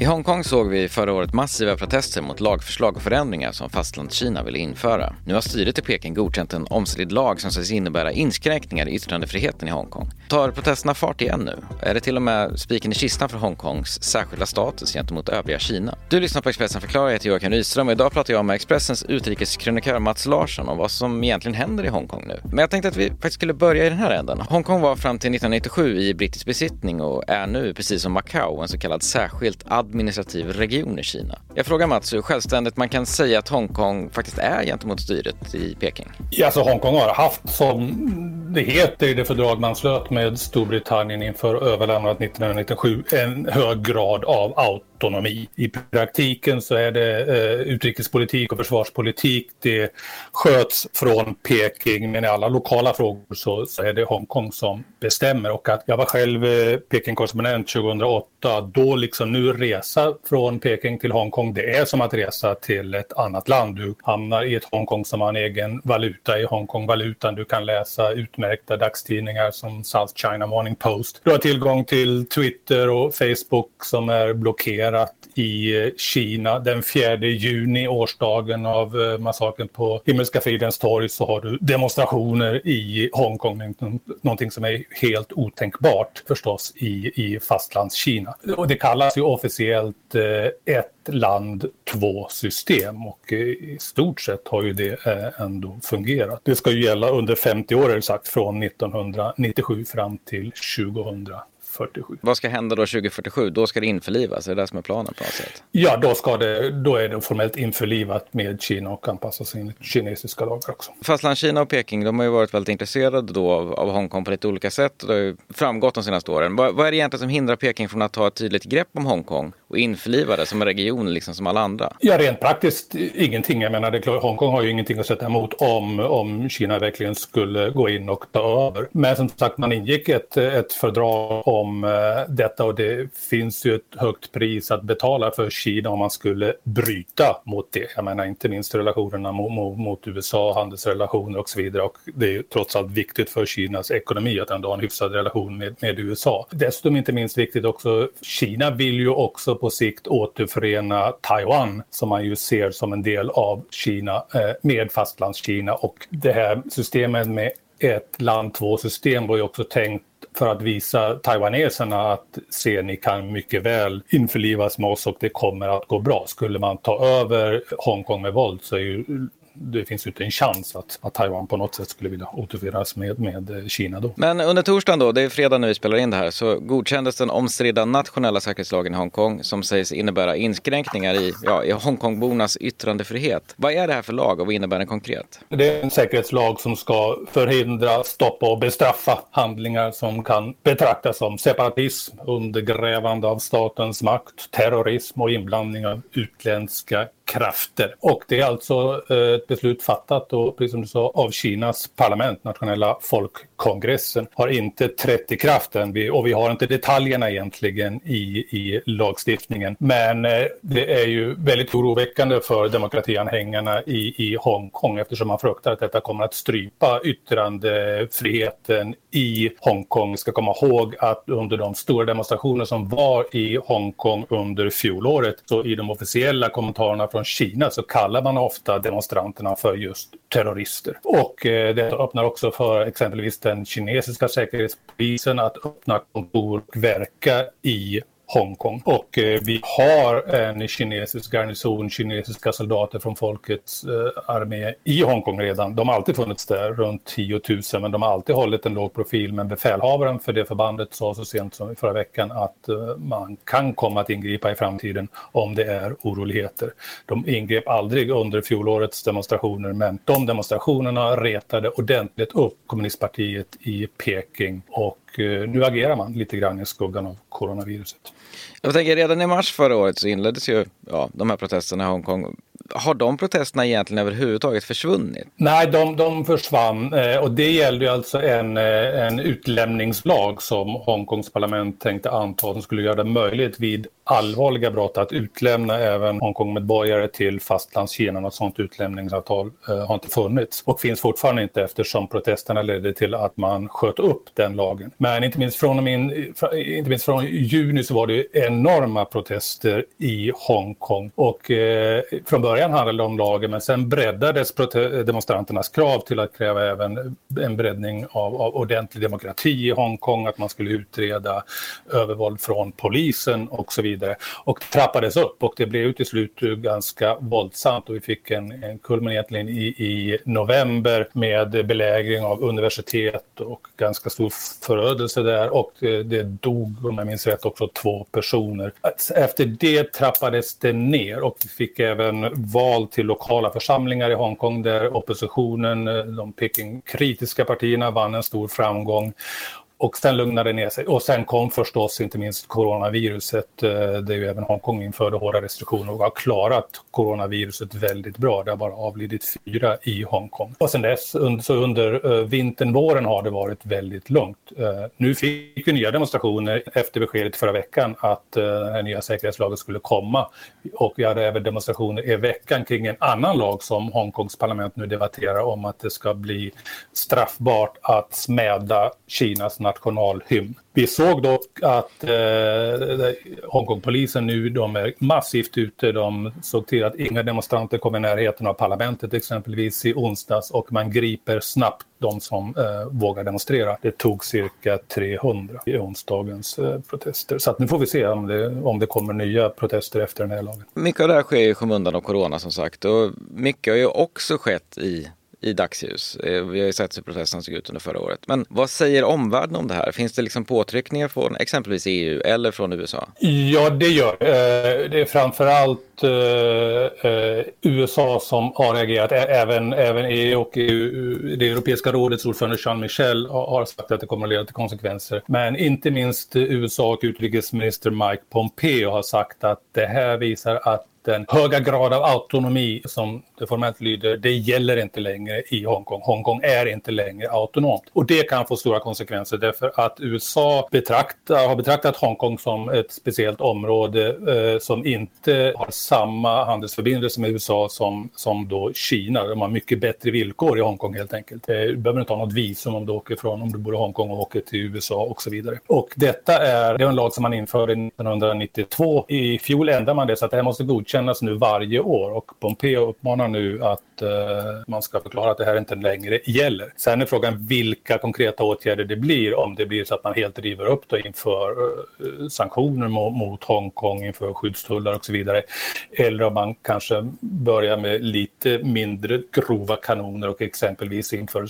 I Hongkong såg vi förra året massiva protester mot lagförslag och förändringar som Fastlandskina ville införa. Nu har styret i Peking godkänt en omstridd lag som sägs innebära inskränkningar i yttrandefriheten i Hongkong. Tar protesterna fart igen nu? Är det till och med spiken i kistan för Hongkongs särskilda status gentemot övriga Kina? Du lyssnar på Expressen förklarar, jag heter Joakim Rydström och idag pratar jag med Expressens utrikeskrönikör Mats Larsson om vad som egentligen händer i Hongkong nu. Men jag tänkte att vi faktiskt skulle börja i den här änden. Hongkong var fram till 1997 i brittisk besittning och är nu, precis som Macao, en så kallad särskilt administrativ region i Kina. Jag frågar Mats hur självständigt man kan säga att Hongkong faktiskt är gentemot styret i Peking. Ja, alltså Hongkong har haft, som det heter i det fördrag man slöt med Storbritannien inför överlämnandet 1997, en hög grad av autonomi. I praktiken så är det eh, utrikespolitik och försvarspolitik. Det sköts från Peking, men i alla lokala frågor så, så är det Hongkong som bestämmer. Och att jag var själv eh, Peking-korrespondent 2008, då liksom nu resa från Peking till Hongkong, det är som att resa till ett annat land. Du hamnar i ett Hongkong som har en egen valuta i Hongkong-valutan. Du kan läsa ut utmärkta dagstidningar som South China Morning Post. Du har tillgång till Twitter och Facebook som är blockerat i eh, Kina. Den 4 juni, årsdagen av eh, massakern på Himmelska fridens torg, så har du demonstrationer i Hongkong. Någonting som är helt otänkbart förstås i, i fastlandskina. Och det kallas ju officiellt eh, ett land, två system och eh, i stort sett har ju det ändå fungerat. Det ska ju gälla under 50 år, är sagt, från 1997 fram till 2000. 47. Vad ska hända då 2047? Då ska det införlivas? Är det det som är planen på något sätt? Ja, då, ska det, då är det formellt införlivat med Kina och anpassas enligt kinesiska lagar också. Fastlandskina och Peking de har ju varit väldigt intresserade då av, av Hongkong på lite olika sätt. Det har ju framgått de senaste åren. Vad, vad är det egentligen som hindrar Peking från att ta ett tydligt grepp om Hongkong och införliva det som en region liksom som alla andra? Ja, rent praktiskt ingenting. Jag menar, det klart, Hongkong har ju ingenting att sätta emot om, om Kina verkligen skulle gå in och ta över. Men som sagt, man ingick ett, ett fördrag om uh, detta och det finns ju ett högt pris att betala för Kina om man skulle bryta mot det. Jag menar inte minst relationerna mot, mot, mot USA, handelsrelationer och så vidare. Och det är ju trots allt viktigt för Kinas ekonomi att ändå ha en hyfsad relation med, med USA. Dessutom inte minst viktigt också, Kina vill ju också på sikt återförena Taiwan som man ju ser som en del av Kina eh, med fastlandskina och det här systemet med ett land, två system var ju också tänkt för att visa taiwaneserna att se ni kan mycket väl införlivas med oss och det kommer att gå bra. Skulle man ta över Hongkong med våld så är ju det finns ju inte en chans att, att Taiwan på något sätt skulle vilja återförenas med, med Kina då. Men under torsdagen då, det är fredag nu vi spelar in det här, så godkändes den omstridda nationella säkerhetslagen i Hongkong som sägs innebära inskränkningar i, ja, i Hongkongbornas yttrandefrihet. Vad är det här för lag och vad innebär den konkret? Det är en säkerhetslag som ska förhindra, stoppa och bestraffa handlingar som kan betraktas som separatism, undergrävande av statens makt, terrorism och inblandning av utländska krafter. Och det är alltså eh, ett beslut fattat och precis som du sa av Kinas parlament, nationella folk Kongressen har inte trätt i kraft än och vi har inte detaljerna egentligen i, i lagstiftningen. Men eh, det är ju väldigt oroväckande för demokratianhängarna i, i Hongkong eftersom man fruktar att detta kommer att strypa yttrandefriheten i Hongkong. Vi ska komma ihåg att under de stora demonstrationer som var i Hongkong under fjolåret så i de officiella kommentarerna från Kina så kallar man ofta demonstranterna för just terrorister. Och eh, det öppnar också för exempelvis den kinesiska säkerhetspolisen att öppna kontor och verka i Hongkong. Och eh, vi har en kinesisk garnison, kinesiska soldater från folkets eh, armé i Hongkong redan. De har alltid funnits där, runt 10 000, men de har alltid hållit en låg profil. Men befälhavaren för det förbandet sa så sent som i förra veckan att eh, man kan komma att ingripa i framtiden om det är oroligheter. De ingrep aldrig under fjolårets demonstrationer, men de demonstrationerna retade ordentligt upp kommunistpartiet i Peking och Eh, nu agerar man lite grann i skuggan av coronaviruset. Jag tänker redan i mars förra året så inleddes ju ja, de här protesterna i Hongkong har de protesterna egentligen överhuvudtaget försvunnit? Nej, de, de försvann eh, och det gällde ju alltså en, eh, en utlämningslag som Hongkongs parlament tänkte anta som skulle göra det möjligt vid allvarliga brott att utlämna även Hongkong-medborgare till fastlandskina. Något sådant utlämningsavtal eh, har inte funnits och finns fortfarande inte eftersom protesterna ledde till att man sköt upp den lagen. Men Men inte minst från, min, inte minst från juni så var det enorma protester i Hongkong. Och eh, från början handlade om lagen men sen breddades demonstranternas krav till att kräva även en breddning av, av ordentlig demokrati i Hongkong, att man skulle utreda övervåld från polisen och så vidare. Och trappades upp och det blev till slut ganska våldsamt och vi fick en, en kulmen egentligen i, i november med belägring av universitet och ganska stor förödelse där och det, det dog, om jag minns rätt, också två personer. Efter det trappades det ner och vi fick även val till lokala församlingar i Hongkong där oppositionen, eh, de Peking-kritiska partierna vann en stor framgång och sen lugnade det ner sig. Och sen kom förstås inte minst coronaviruset eh, Det är ju även Hongkong införde hårda restriktioner och har klarat coronaviruset väldigt bra. Det har bara avlidit fyra i Hongkong. Och sen dess, så under eh, vintern, våren har det varit väldigt lugnt. Eh, nu fick vi nya demonstrationer efter beskedet förra veckan att den här nya säkerhetslagen skulle komma. Och vi hade även demonstrationer i veckan kring en annan lag som Hongkongs parlament nu debatterar om att det ska bli straffbart att smäda Kinas nationalhymn. Vi såg dock att eh, Hongkongpolisen nu de är massivt ute. De såg till att inga demonstranter kom i närheten av parlamentet exempelvis i onsdags och man griper snabbt de som eh, vågar demonstrera. Det tog cirka 300 i onsdagens eh, protester. Så att nu får vi se om det, om det kommer nya protester efter den här lagen. Mycket av det här sker i skymundan av corona som sagt och mycket har ju också skett i i dagsljus. Eh, vi har ju sett hur protesten såg ut under förra året. Men vad säger omvärlden om det här? Finns det liksom påtryckningar från exempelvis EU eller från USA? Ja, det gör eh, det. är framförallt eh, USA som har reagerat. Även, även EU och EU, det Europeiska rådets ordförande Jean Michel har sagt att det kommer att leda till konsekvenser. Men inte minst USA och utrikesminister Mike Pompeo har sagt att det här visar att den höga grad av autonomi som det formellt lyder, det gäller inte längre i Hongkong. Hongkong är inte längre autonomt. Och det kan få stora konsekvenser därför att USA betraktar, har betraktat Hongkong som ett speciellt område eh, som inte har samma handelsförbindelser med USA som, som då Kina. De har mycket bättre villkor i Hongkong helt enkelt. Eh, du behöver inte ha något visum om du åker från, om du bor i Hongkong och åker till USA och så vidare. Och detta är, det är en lag som man införde 1992. I fjol ändrade man det så att det här måste godkännas nu varje år och Pompeo uppmanar nu att uh, man ska förklara att det här inte längre gäller. Sen är frågan vilka konkreta åtgärder det blir, om det blir så att man helt river upp det inför uh, sanktioner mot, mot Hongkong, inför skyddstullar och så vidare. Eller om man kanske börjar med lite mindre grova kanoner och exempelvis inför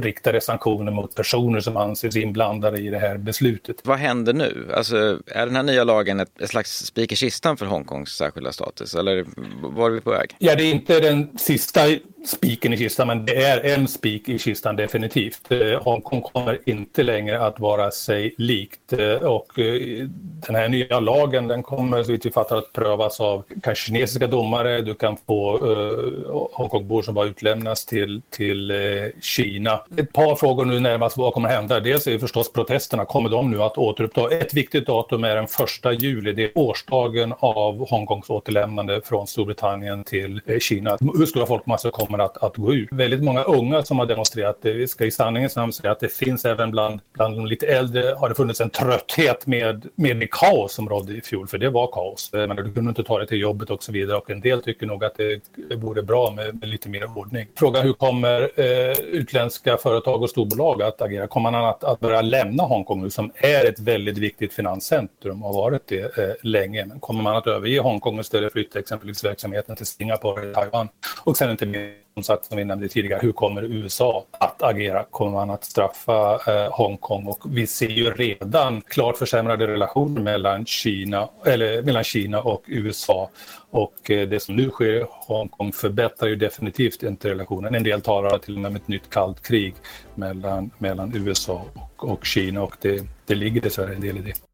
riktade sanktioner mot personer som anses inblandade i det här beslutet. Vad händer nu? Alltså, är den här nya lagen ett, ett slags spik i kistan för Hongkongs särskilda status? Eller var är vi på väg? Ja, det är inte den sista spiken i kistan, men det är en spik i kistan definitivt. Eh, Hongkong kommer inte längre att vara sig likt eh, och eh, den här nya lagen den kommer så vitt vi fattar att prövas av kanske kinesiska domare. Du kan få uh, Hongkongbor som bara utlämnas till, till uh, Kina. Ett par frågor nu närmast, vad kommer hända? Dels är förstås protesterna, kommer de nu att återuppta? Ett viktigt datum är den första juli, det är årsdagen av Hongkongs återlämnande från Storbritannien till uh, Kina. Hur stora folkmassor kommer kommer att, att gå ut. Väldigt många unga som har demonstrerat, vi ska i sanningens namn säga att det finns även bland, bland de lite äldre har det funnits en trötthet med, med det kaos som rådde i fjol, för det var kaos. Eh, men du kunde inte ta dig till jobbet och så vidare och en del tycker nog att det, vore bra med, med lite mer ordning. Frågan hur kommer eh, utländska företag och storbolag att agera? Kommer man att, att börja lämna Hongkong nu som är ett väldigt viktigt finanscentrum och har varit det eh, länge? Men kommer man att överge Hongkong och istället flytta exempelvis verksamheten till Singapore, Taiwan och sen inte minst som sagt, som vi nämnde tidigare, hur kommer USA att agera? Kommer man att straffa eh, Hongkong? Och vi ser ju redan klart försämrade relationer mellan Kina, eller, mellan Kina och USA. Och eh, det som nu sker i Hongkong förbättrar ju definitivt inte relationen. En del talar till och med om ett nytt kallt krig mellan, mellan USA och, och Kina och det, det ligger dessvärre en del i det.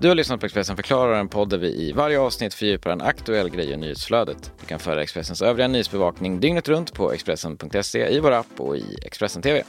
Du har lyssnat på Expressen förklarar en podd där vi i varje avsnitt fördjupar en aktuell grej i nyhetsflödet. Du kan föra Expressens övriga nyhetsbevakning dygnet runt på Expressen.se, i vår app och i Expressen TV.